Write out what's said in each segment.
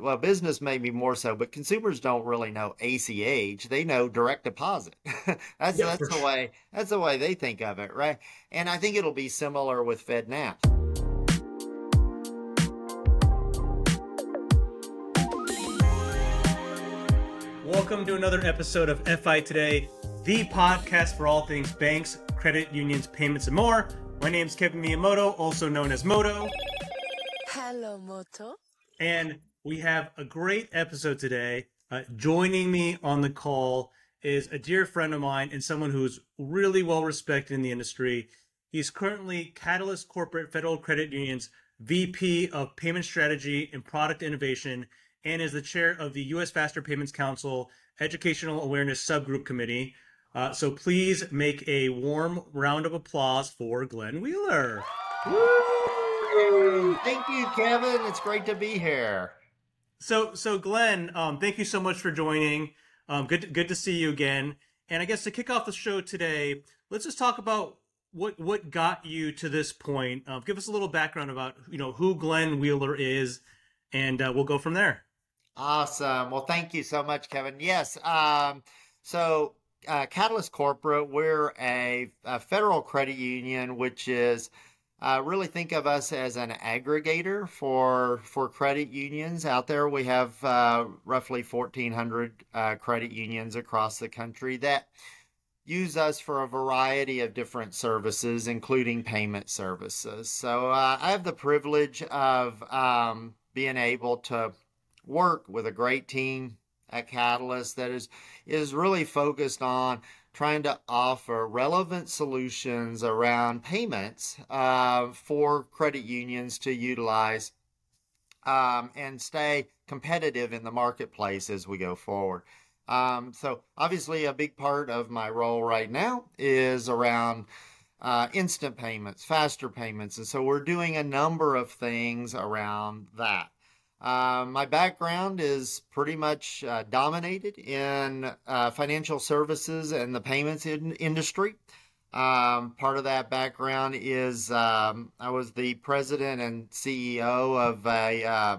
well, business maybe more so, but consumers don't really know ACH. They know direct deposit. that's Yeah, that's the sure. way that's the way they think of it, right? And I think it'll be similar with FedNow. Welcome to another episode of FI Today, the podcast for all things banks, credit unions, payments, and more. My name is Kevin Miyamoto, also known as Moto, Hello, Moto. and we have a great episode today. Uh, joining me on the call is a dear friend of mine and someone who's really well respected in the industry. He's currently Catalyst Corporate Federal Credit Union's VP of Payment Strategy and Product Innovation and is the chair of the U.S. Faster Payments Council Educational Awareness Subgroup Committee. Uh, so please make a warm round of applause for Glenn Wheeler. Woo! Thank you, Kevin. It's great to be here. So, so Glenn, um, thank you so much for joining. Um, good, to, good to see you again. And I guess to kick off the show today, let's just talk about what what got you to this point. Uh, give us a little background about you know who Glenn Wheeler is, and uh, we'll go from there. Awesome. Well, thank you so much, Kevin. Yes. Um, so, uh, Catalyst Corporate, we're a, a federal credit union, which is uh, really think of us as an aggregator for for credit unions out there. We have uh, roughly 1,400 uh, credit unions across the country that use us for a variety of different services, including payment services. So uh, I have the privilege of um, being able to work with a great team at Catalyst that is is really focused on trying to offer relevant solutions around payments uh, for credit unions to utilize um, and stay competitive in the marketplace as we go forward. Um, so obviously, a big part of my role right now is around uh, instant payments, faster payments, and so we're doing a number of things around that. Uh, my background is pretty much uh, dominated in uh, financial services and the payments in- industry. Um, part of that background is um, I was the president and CEO of a, uh,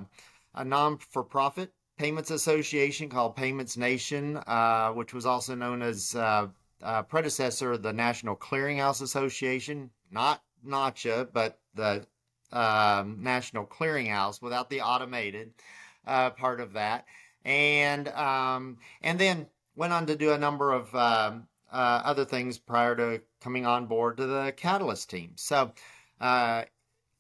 a non for profit payments association called Payments Nation, uh, which was also known as uh, predecessor of the National Clearinghouse Association, not NACHA, but the um, National Clearinghouse without the automated uh, part of that, and um, and then went on to do a number of um, uh, other things prior to coming on board to the Catalyst team. So uh,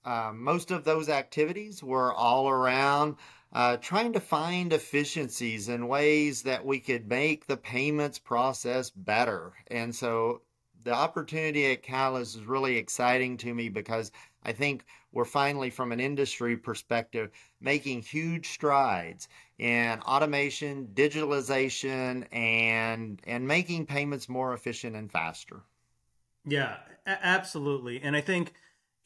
uh, most of those activities were all around uh, trying to find efficiencies and ways that we could make the payments process better. And so the opportunity at Catalyst is really exciting to me because I think we're finally, from an industry perspective, making huge strides in automation, digitalization, and and making payments more efficient and faster. Yeah, absolutely. And I think,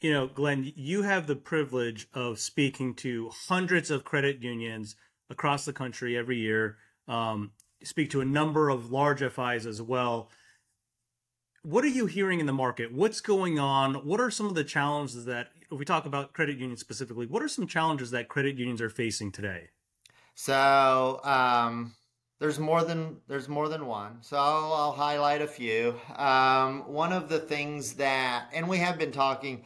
you know, Glenn, you have the privilege of speaking to hundreds of credit unions across the country every year. Um, speak to a number of large FIs as well. What are you hearing in the market? What's going on? What are some of the challenges that, if we talk about credit unions specifically, what are some challenges that credit unions are facing today? So um, there's more than there's more than one. So I'll, I'll highlight a few. Um, one of the things that, and we have been talking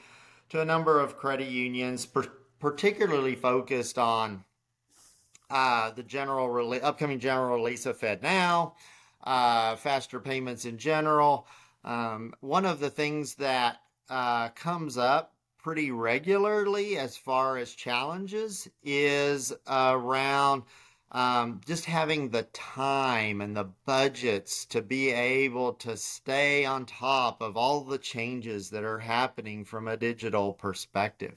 to a number of credit unions, per, particularly focused on uh, the general rele- upcoming general release of FedNow, uh, faster payments in general. Um, one of the things that uh, comes up pretty regularly as far as challenges is around um, just having the time and the budgets to be able to stay on top of all the changes that are happening from a digital perspective.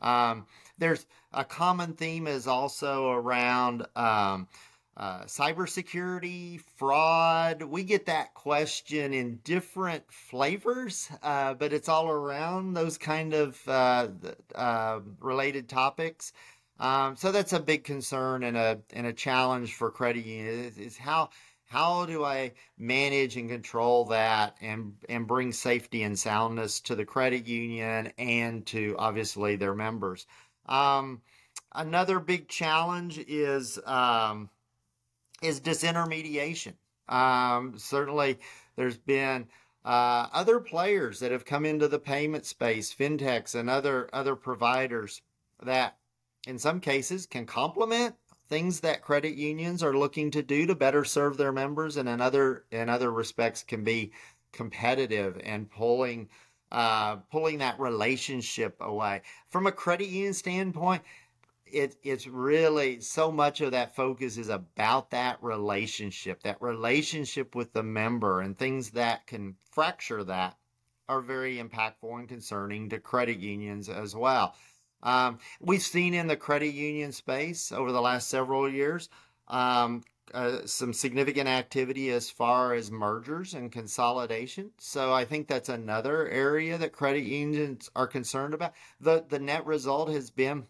Um, there's a common theme is also around um, uh, cybersecurity, fraud. We get that question in different flavors, uh, but it's all around those kind of uh, uh, related topics. Um, so that's a big concern and a and a challenge for credit unions is how how do I manage and control that and and bring safety and soundness to the credit union and to obviously their members. Um, another big challenge is um, is disintermediation. Um, certainly, there's been uh, other players that have come into the payment space, fintechs and other other providers that, in some cases, can complement things that credit unions are looking to do to better serve their members, and in other in other respects, can be competitive and pulling uh, pulling that relationship away. From a credit union standpoint, it, it's really so much of that focus is about that relationship, that relationship with the member, and things that can fracture that are very impactful and concerning to credit unions as well. Um, we've seen in the credit union space over the last several years um, uh, some significant activity as far as mergers and consolidation. So I think that's another area that credit unions are concerned about. the The net result has been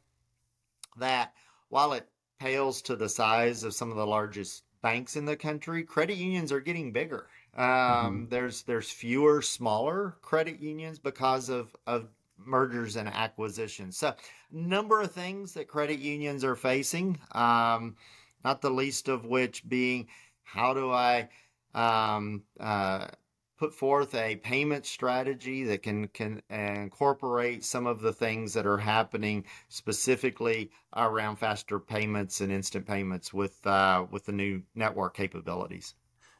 that while it pales to the size of some of the largest banks in the country, credit unions are getting bigger. Um, mm-hmm. There's there's fewer smaller credit unions because of of mergers and acquisitions. So, number of things that credit unions are facing. Um, not the least of which being how do I um, uh, put forth a payment strategy that can can incorporate some of the things that are happening specifically around faster payments and instant payments with uh, with the new network capabilities.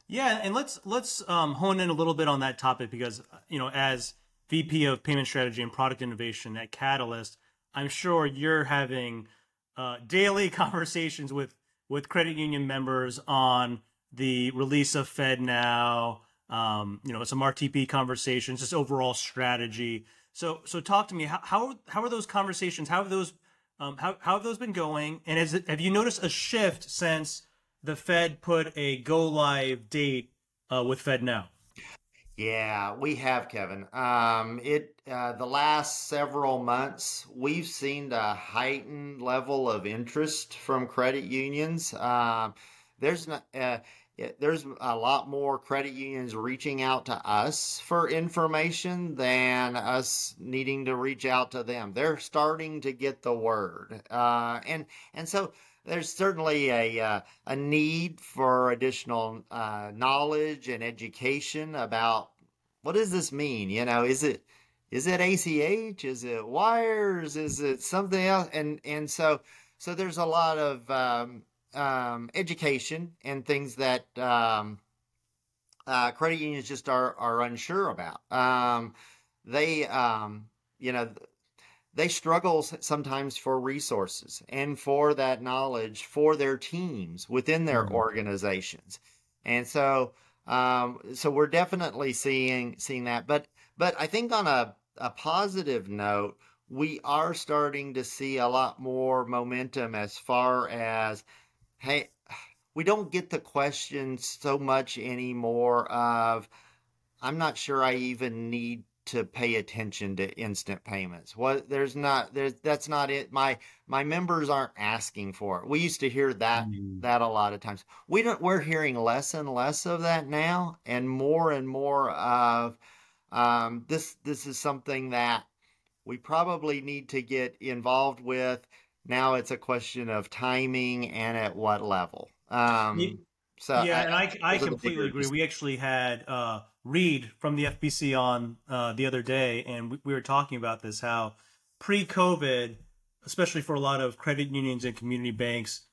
Yeah, and let's let's um, hone in a little bit on that topic because you know as VP of Payment Strategy and Product Innovation at Catalyst, I'm sure you're having uh, daily conversations with with credit union members on the release of FedNow um, you know, some RTP conversations, just overall strategy. So, so talk to me. How how, how are those conversations? How have those um, how how have those been going? And has it, have you noticed a shift since the Fed put a go live date uh, with FedNow? Yeah, we have, Kevin. Um, it uh, the last several months we've seen a heightened level of interest from credit unions. Uh, there's not. Uh, there's a lot more credit unions reaching out to us for information than us needing to reach out to them. They're starting to get the word, uh, and and so there's certainly a uh, a need for additional uh, knowledge and education about what does this mean. You know, is it is it ACH? Is it wires? Is it something else? And and so so there's a lot of um, um, education and things that um, uh, credit unions just are are unsure about. Um, they, um, you know, they struggle sometimes for resources and for that knowledge for their teams within their mm-hmm. organizations, and so um, so we're definitely seeing seeing that. But but I think on a a positive note, we are starting to see a lot more momentum as far as hey, we don't get the question so much anymore of, I'm not sure I even need to pay attention to instant payments. What there's not there's that's not it. My my members aren't asking for it. We used to hear that mm. that a lot of times. We don't we're hearing less and less of that now and more and more of um, this this is something that we probably need to get involved with now it's a question of timing and at what level. Um, so yeah, I, and I, I completely agree. We actually had uh, Reed from the FPC on uh, the other day, and we, we were talking about this how pre-COVID, especially for a lot of credit unions and community banks,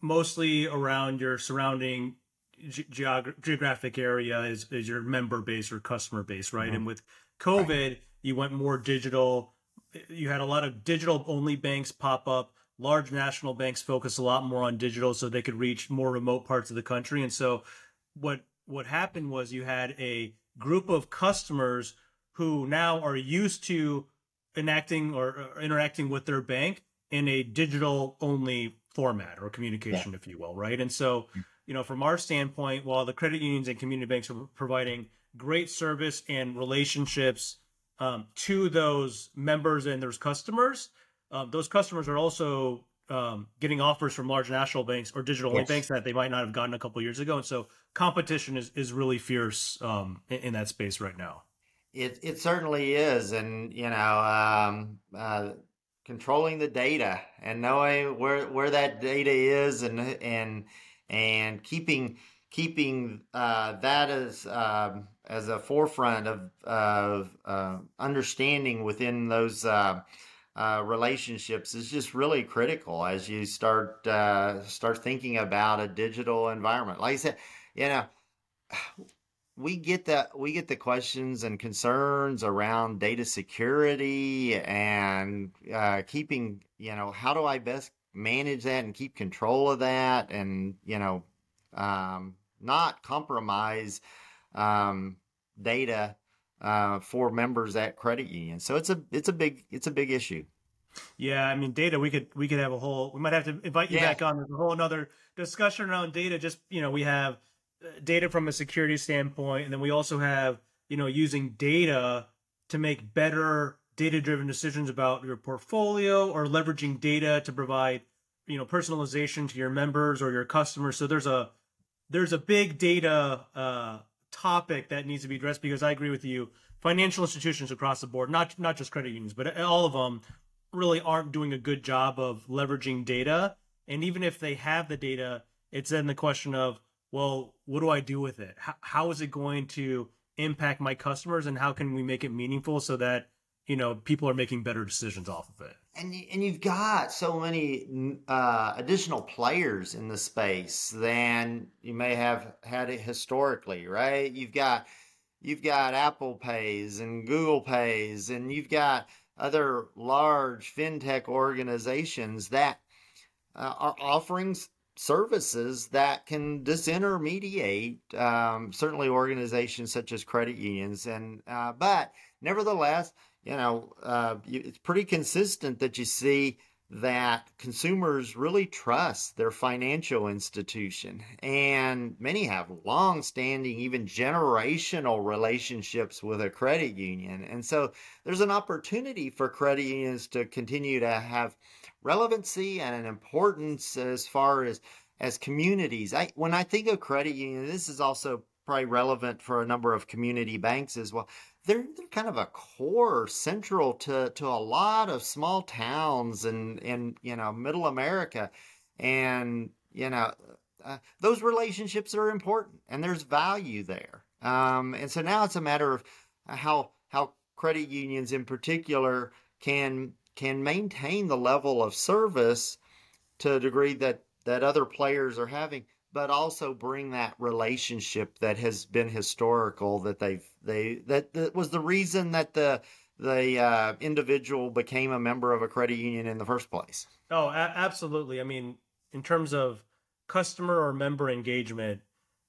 mostly around your surrounding geog- geographic area is, is your member base or customer base, right? Mm-hmm. And with COVID, right. you went more digital you had a lot of digital only banks pop up. Large national banks focus a lot more on digital so they could reach more remote parts of the country. And so what what happened was you had a group of customers who now are used to enacting or, or interacting with their bank in a digital only format or communication, yeah. if you will, right? And so, you know, from our standpoint, while the credit unions and community banks are providing great service and relationships um, to those members and those customers. Um, those customers are also um, getting offers from large national banks or digital yes. banks that they might not have gotten a couple years ago, and so competition is is really fierce um, in, in, that space right now. It it certainly is, and you know, um, uh, controlling the data and knowing where where that data is and and and keeping keeping uh, that as um, as a forefront of of uh, understanding within those uh, uh, relationships is just really critical as you start uh, start thinking about a digital environment. Like I said, you know, we get that we get the questions and concerns around data security and uh, keeping, you know, how do I best manage that and keep control of that, and you know, um, not compromise um, data uh, for members at credit unions. So it's a it's a big it's a big issue. Yeah, I mean data. We could we could have a whole. We might have to invite you yeah. back on. There's a whole another discussion around data. Just you know, we have uh, data from a security standpoint, and then we also have you know using data to make better data driven decisions about your portfolio or leveraging data to provide you know personalization to your members or your customers. So there's a there's a big data uh, topic that needs to be addressed because I agree with you. Financial institutions across the board, not not just credit unions, but all of them, really aren't doing a good job of leveraging data. And even if they have the data, it's then the question of, well, what do I do with it? How, how is it going to impact my customers, and how can we make it meaningful so that you know people are making better decisions off of it? and and you've got so many uh, additional players in the space than you may have had it historically, right? You've got you've got Apple Pays and Google Pays, and you've got other large fintech organizations that uh, are offering services that can disintermediate um, certainly organizations such as credit unions, and uh, but nevertheless you know, uh, it's pretty consistent that you see that consumers really trust their financial institution. And many have long standing, even generational relationships with a credit union. And so there's an opportunity for credit unions to continue to have relevancy and an importance as far as as communities. I, when I think of credit union, this is also probably relevant for a number of community banks as well. They're they're kind of a core central to to a lot of small towns and and you know middle America, and you know uh, those relationships are important and there's value there. Um, and so now it's a matter of how how credit unions in particular can can maintain the level of service to a degree that that other players are having but also bring that relationship that has been historical that they've they that, that was the reason that the the uh, individual became a member of a credit union in the first place. Oh, a- absolutely. I mean, in terms of customer or member engagement,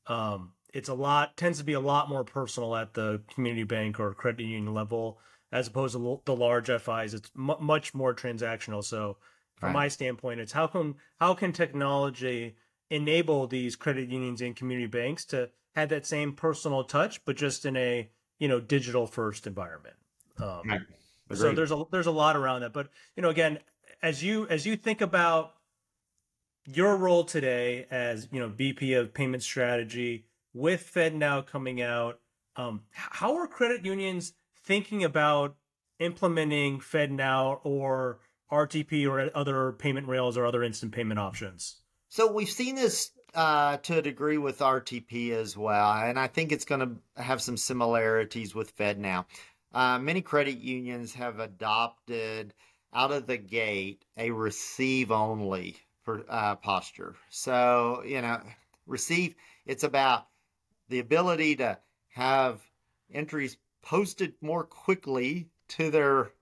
um, it's a lot tends to be a lot more personal at the community bank or credit union level as opposed to the large FIs. It's m- much more transactional. So, from right. my standpoint, it's how can how can technology enable these credit unions and community banks to have that same personal touch, but just in a you know digital first environment. Um, right. So there's a there's a lot around that, but you know again, as you as you think about your role today as you know VP of Payment Strategy with FedNow coming out, um, how are credit unions thinking about implementing FedNow or RTP or other payment rails or other instant payment options? So we've seen this uh, to a degree with RTP as well, and I think it's going to have some similarities with FedNow. Uh, many credit unions have adopted out of the gate a receive only uh, posture. So you know, receive. It's about the ability to have entries posted more quickly to their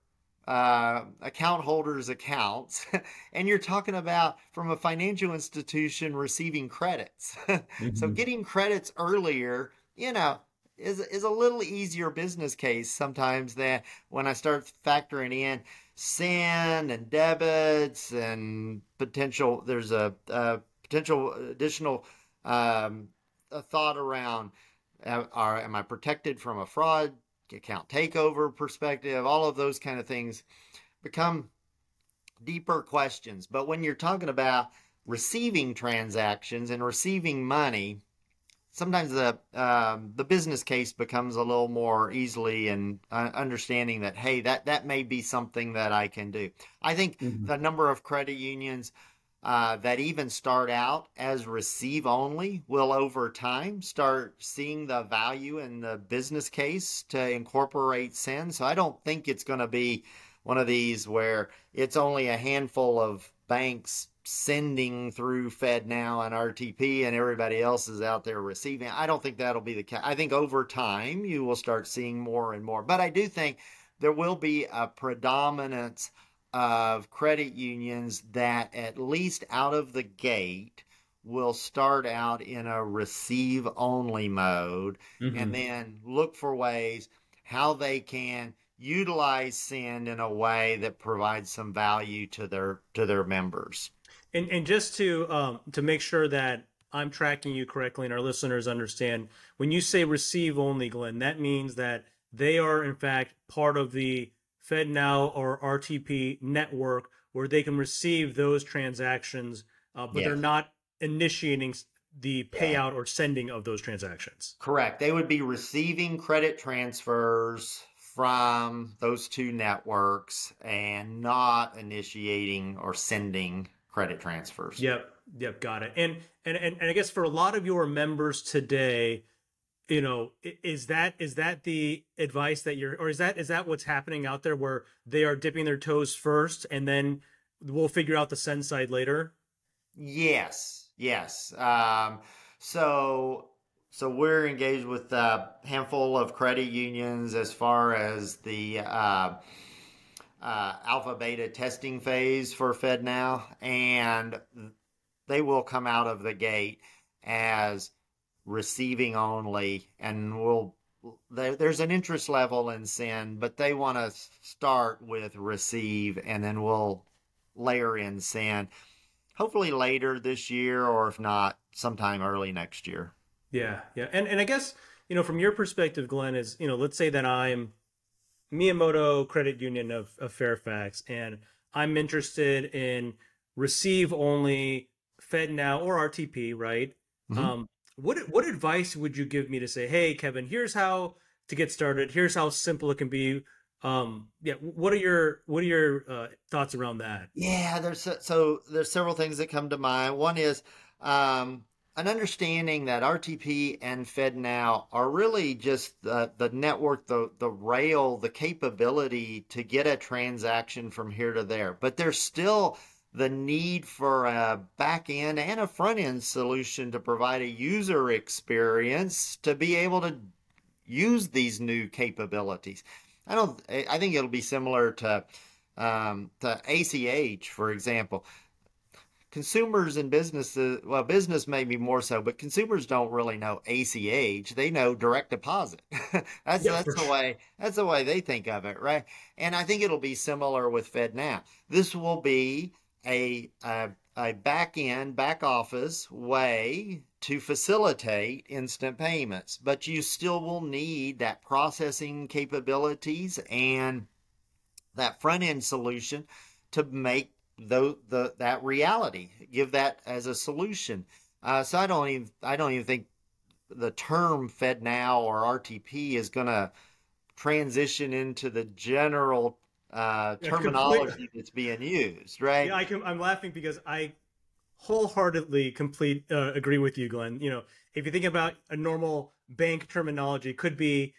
uh, account holders' accounts, and you're talking about from a financial institution receiving credits. mm-hmm. So getting credits earlier, you know, is is a little easier business case sometimes than when I start factoring in SIN and debits and potential. There's a, a potential additional um, a thought around. Uh, are am I protected from a fraud account takeover perspective, all of those kind of things become deeper questions. But when you're talking about receiving transactions and receiving money, sometimes the um, the business case becomes a little more easily and uh, understanding that hey that that may be something that I can do. I think Mhm. the number of credit unions uh, that even start out as receive only will over time start seeing the value in the business case to incorporate send. So I don't think it's going to be one of these where it's only a handful of banks sending through FedNow and RTP and everybody else is out there receiving. I don't think that'll be the case. I think over time you will start seeing more and more. But I do think there will be a predominance of credit unions that at least out of the gate will start out in a receive only mode Mhm. and then look for ways how they can utilize send in a way that provides some value to their to their members And and just to um to make sure that I'm tracking you correctly and our listeners understand, when you say receive only, Glenn, that means that they are in fact part of the FedNow or RTP network where they can receive those transactions, uh, but they're not initiating the Yeah. payout or sending of those transactions. correct they would be receiving credit transfers from those two networks and not initiating or sending credit transfers Yep, yep, got it. And and and, and I guess for a lot of your members today, you know, is that is that the advice that you're, or is that is that what's happening out there where they are dipping their toes first and then we'll figure out the send side later? Yes, yes. Um, so, so we're engaged with a handful of credit unions as far as the uh, uh, alpha beta testing phase for FedNow, and they will come out of the gate as receiving only, and we'll. There, there's an interest level in send, but they want to start with receive, and then we'll layer in send hopefully later this year or if not sometime early next year Yeah, yeah. And and I guess, you know, from your perspective, Glenn, is, you know, let's say that I'm Miyamoto Credit Union of, of Fairfax and I'm interested in receive only FedNow or RTP, right? Mhm. Um, what what advice would you give me to say, hey, Kevin, here's how to get started. Here's how simple it can be. Um, yeah. What are your what are your uh, thoughts around that? yeah there's so, so there's several things that come to mind one is um, an understanding that rtp and fednow are really just the, the network the, the rail the capability to get a transaction from here to there but there's still the need for a back end and a front end solution to provide a user experience to be able to use these new capabilities. I don't. I think it'll be similar to um, to ACH, for example. Consumers and businesses, well, business maybe more so, but consumers don't really know ACH. They know direct deposit. that's Yeah, that's the sure. way that's the way they think of it, right? And I think it'll be similar with FedNow. This will be a a, a back end, back office way to facilitate instant payments, but you still will need that processing capabilities and that front end solution to make the, the that reality. Give that as a solution. Uh, so I don't even I don't even think the term FedNow or RTP is going to transition into the general uh, Yeah, terminology completely. that's being used, right? Yeah, I can, I'm laughing because I wholeheartedly complete uh, agree with you, Glenn. You know, if you think about a normal bank terminology, could be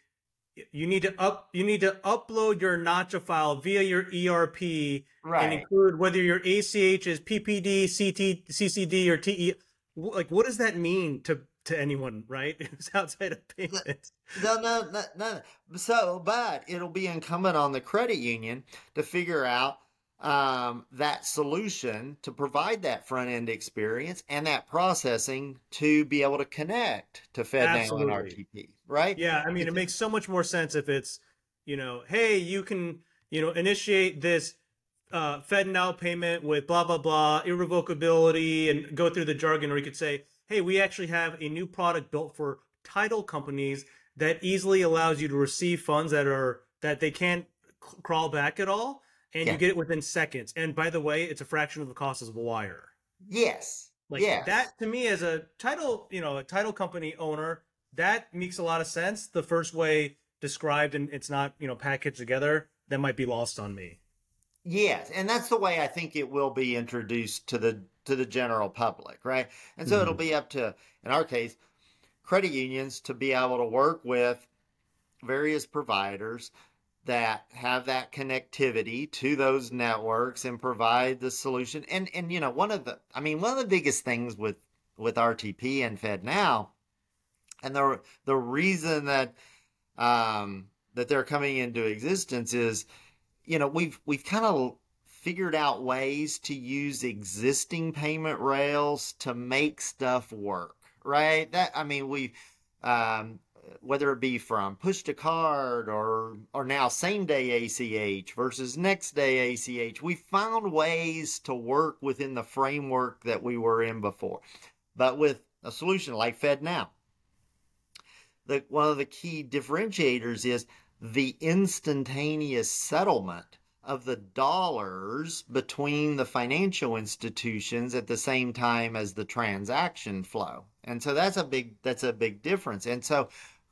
you need to up you need to upload your Nacha file via your ERP right. and include whether your ACH is PPD, CT, CCD, or TE. Like, what does that mean to to anyone, right? Who's outside of payment. No, no, no, no. So, but it'll be incumbent on the credit union to figure out um, that solution to provide that front end experience and that processing to be able to connect to FedNow and RTP, right? Yeah, I mean, it makes so much more sense if it's, you know, hey, you can, you know, initiate this uh, FedNow payment with blah blah blah irrevocability and go through the jargon, or you could say, hey, we actually have a new product built for title companies that easily allows you to receive funds that are that they can't c- crawl back at all, and Yeah. you get it within seconds. And by the way, it's a fraction of the cost of a wire. Yes. Like Yes. that to me as a title, you know, a title company owner, that makes a lot of sense. The first way described and it's not, you know, packaged together, that might be lost on me. Yes, and that's the way I think it will be introduced to the to the general public, right? And so it'll be up to, in our case, credit unions to be able to work with various providers that have that connectivity to those networks and provide the solution. And and you know, one of the I mean, one of the biggest things with with RTP and FedNow, and the the reason that um that they're coming into existence is you know we've we've kind of figured out ways to use existing payment rails to make stuff work right that i mean we um whether it be from push to card or or now same day ACH versus next day ACH, we found ways to work within the framework that we were in before. But with a solution like FedNow, the one of the key differentiators is the instantaneous settlement of the dollars between the financial institutions at the same time as the transaction flow. And so that's a big that's a big difference. And so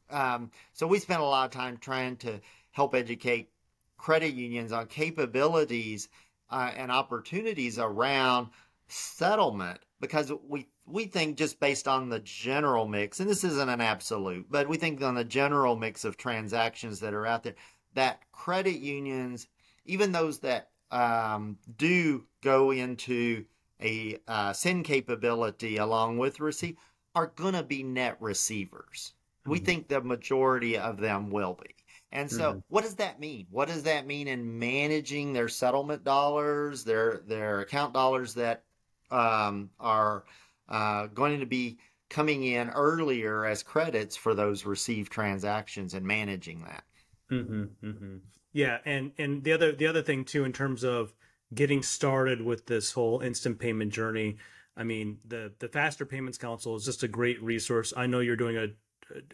um, so we spent a lot of time trying to help educate credit unions on capabilities uh, and opportunities around settlement because we we think just based on the general mix and this isn't an absolute but we think on the general mix of transactions that are out there that credit unions even those that um, do go into a uh, send capability along with receive are going to be net receivers we Mhm. think the majority of them will be. And so, Mhm. what does that mean? What does that mean in managing their settlement dollars, their their account dollars that um, are uh, going to be coming in earlier as credits for those received transactions and managing that? hmm hmm Yeah, and and the other the other thing too, in terms of getting started with this whole instant payment journey, I mean the the Faster Payments Council is just a great resource. I know you're doing a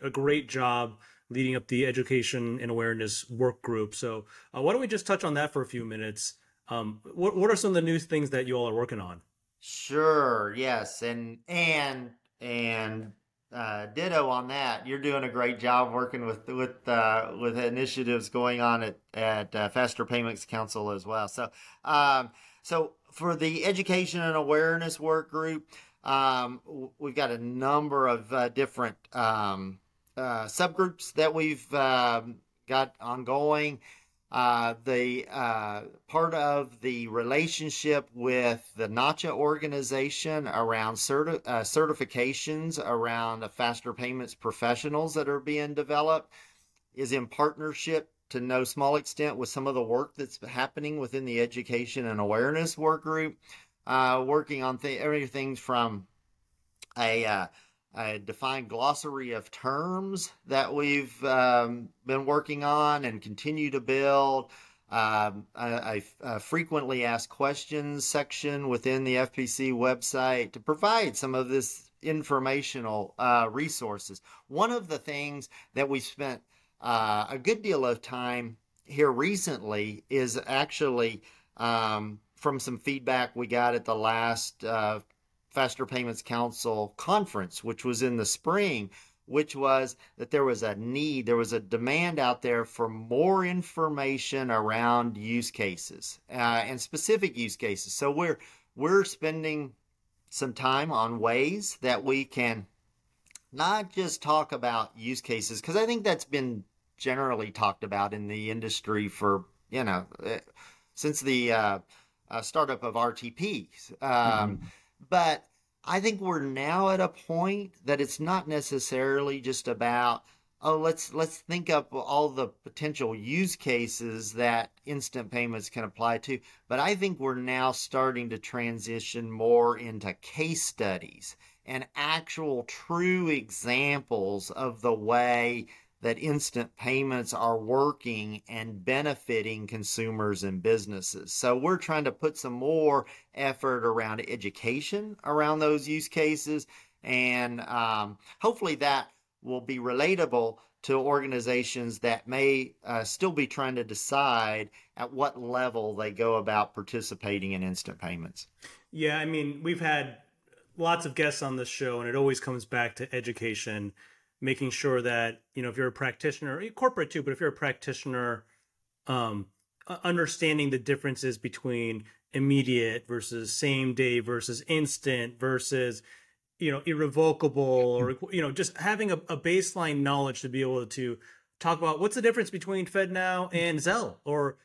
a great job leading up the education and awareness work group. So uh, why don't we just touch on that for a few minutes? Um, what what are some of the new things that you all are working on? Sure, yes, and and and uh, ditto on that. You're doing a great job working with with uh, with initiatives going on at at uh, Faster Payments Council as well. So, um, so for the education and awareness work group, um, we've got a number of uh, different um, uh, subgroups that we've um, got ongoing uh, the uh, part of the relationship with the NACHA organization around certi- uh, certifications around faster payments professionals that are being developed is in partnership to no small extent with some of the work that's happening within the education and awareness work group, uh, working on th- everything from a uh, a defined glossary of terms that we've um, been working on and continue to build. Um, a, frequently asked questions section within the FPC website to provide some of this informational uh, resources. One of the things that we spent uh, a good deal of time here recently is actually um, from some feedback we got at the last uh, Faster Payments Council conference, which was in the spring, which was that there was a need, there was a demand out there for more information around use cases uh, and specific use cases. So we're we're spending some time on ways that we can not just talk about use cases because I think that's been generally talked about in the industry for you know eh, since the uh, uh, startup of RTP. Um, but I think we're now at a point that it's not necessarily just about oh let's let's think up all the potential use cases that instant payments can apply to. But I think we're now starting to transition more into case studies and actual true examples of the way that instant payments are working and benefiting consumers and businesses. So we're trying to put some more effort around education around those use cases, and um, hopefully that will be relatable to organizations that may uh, still be trying to decide at what level they go about participating in instant payments. Yeah, I mean, we've had lots of guests on this show, and it always comes back to education, making sure that you know if you're a practitioner, corporate too, but if you're a practitioner, um, understanding the differences between immediate versus same day versus instant versus you know irrevocable or you know just having a, a baseline knowledge to be able to talk about what's the difference between FedNow and Zelle or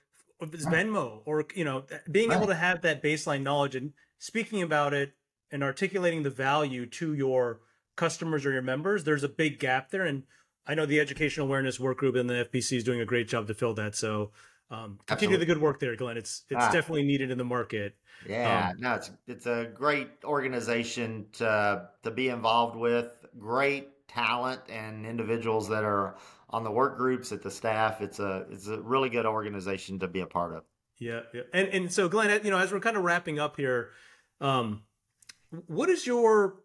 Venmo or you know being able to have that baseline knowledge and speaking about it and articulating the value to your customers or your members there's a big gap there and I know the educational awareness work group and the FPC is doing a great job to fill that so um, continue Absolutely. the good work there Glenn it's it's ah. definitely needed in the market yeah um, no it's it's a great organization to to be involved with great talent and individuals that are on the work groups at the staff. It's a it's a really good organization to be a part of. Yeah, yeah. And and so Glenn, you know, as we're kind of wrapping up here, um, what is your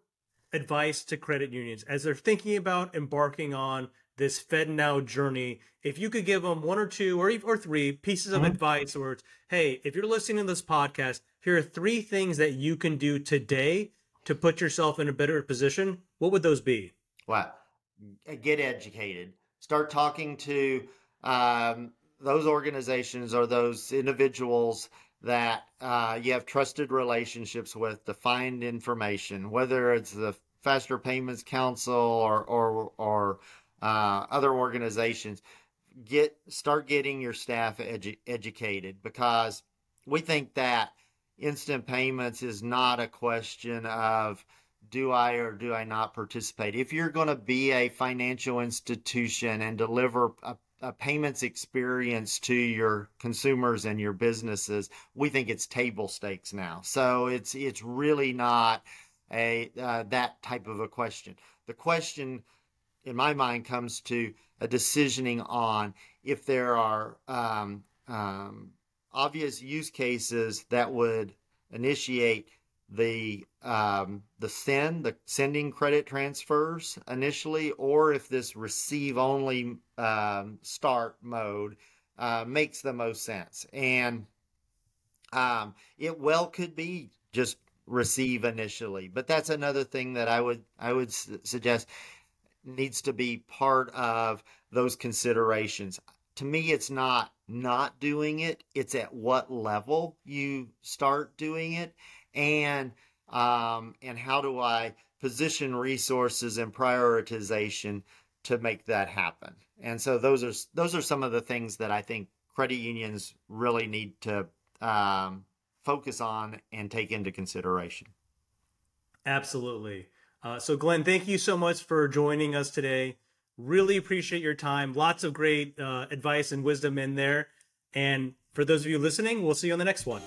advice to credit unions as they're thinking about embarking on this FedNow journey? If you could give them one or two or or three pieces of mm-hmm. advice, or hey, if you're listening to this podcast, here are three things that you can do today to put yourself in a better position. What would those be? Well, get educated start talking to um, those organizations or those individuals that uh, you have trusted relationships with to find information, whether it's the Faster Payments Council or or, or uh, other organizations. Get start getting your staff edu- educated because we think that instant payments is not a question of do I or do I not participate? If you're going to be a financial institution and deliver a, a, payments experience to your consumers and your businesses, we think it's table stakes now. So it's it's really not a uh, that type of a question. The question, in my mind, comes to a decisioning on if there are um, um, obvious use cases that would initiate the um, the send the sending credit transfers initially, or if this receive only um, start mode uh, makes the most sense. And um, it well could be just receive initially, but that's another thing that I would I would su- suggest needs to be part of those considerations. To me, it's not not doing it; it's at what level you start doing it and um, and how do I position resources and prioritization to make that happen? And so those are those are some of the things that I think credit unions really need to um, focus on and take into consideration. Absolutely. Uh, so, Glenn, thank you so much for joining us today. Really appreciate your time. Lots of great uh, advice and wisdom in there. And for those of you listening, we'll see you on the next one.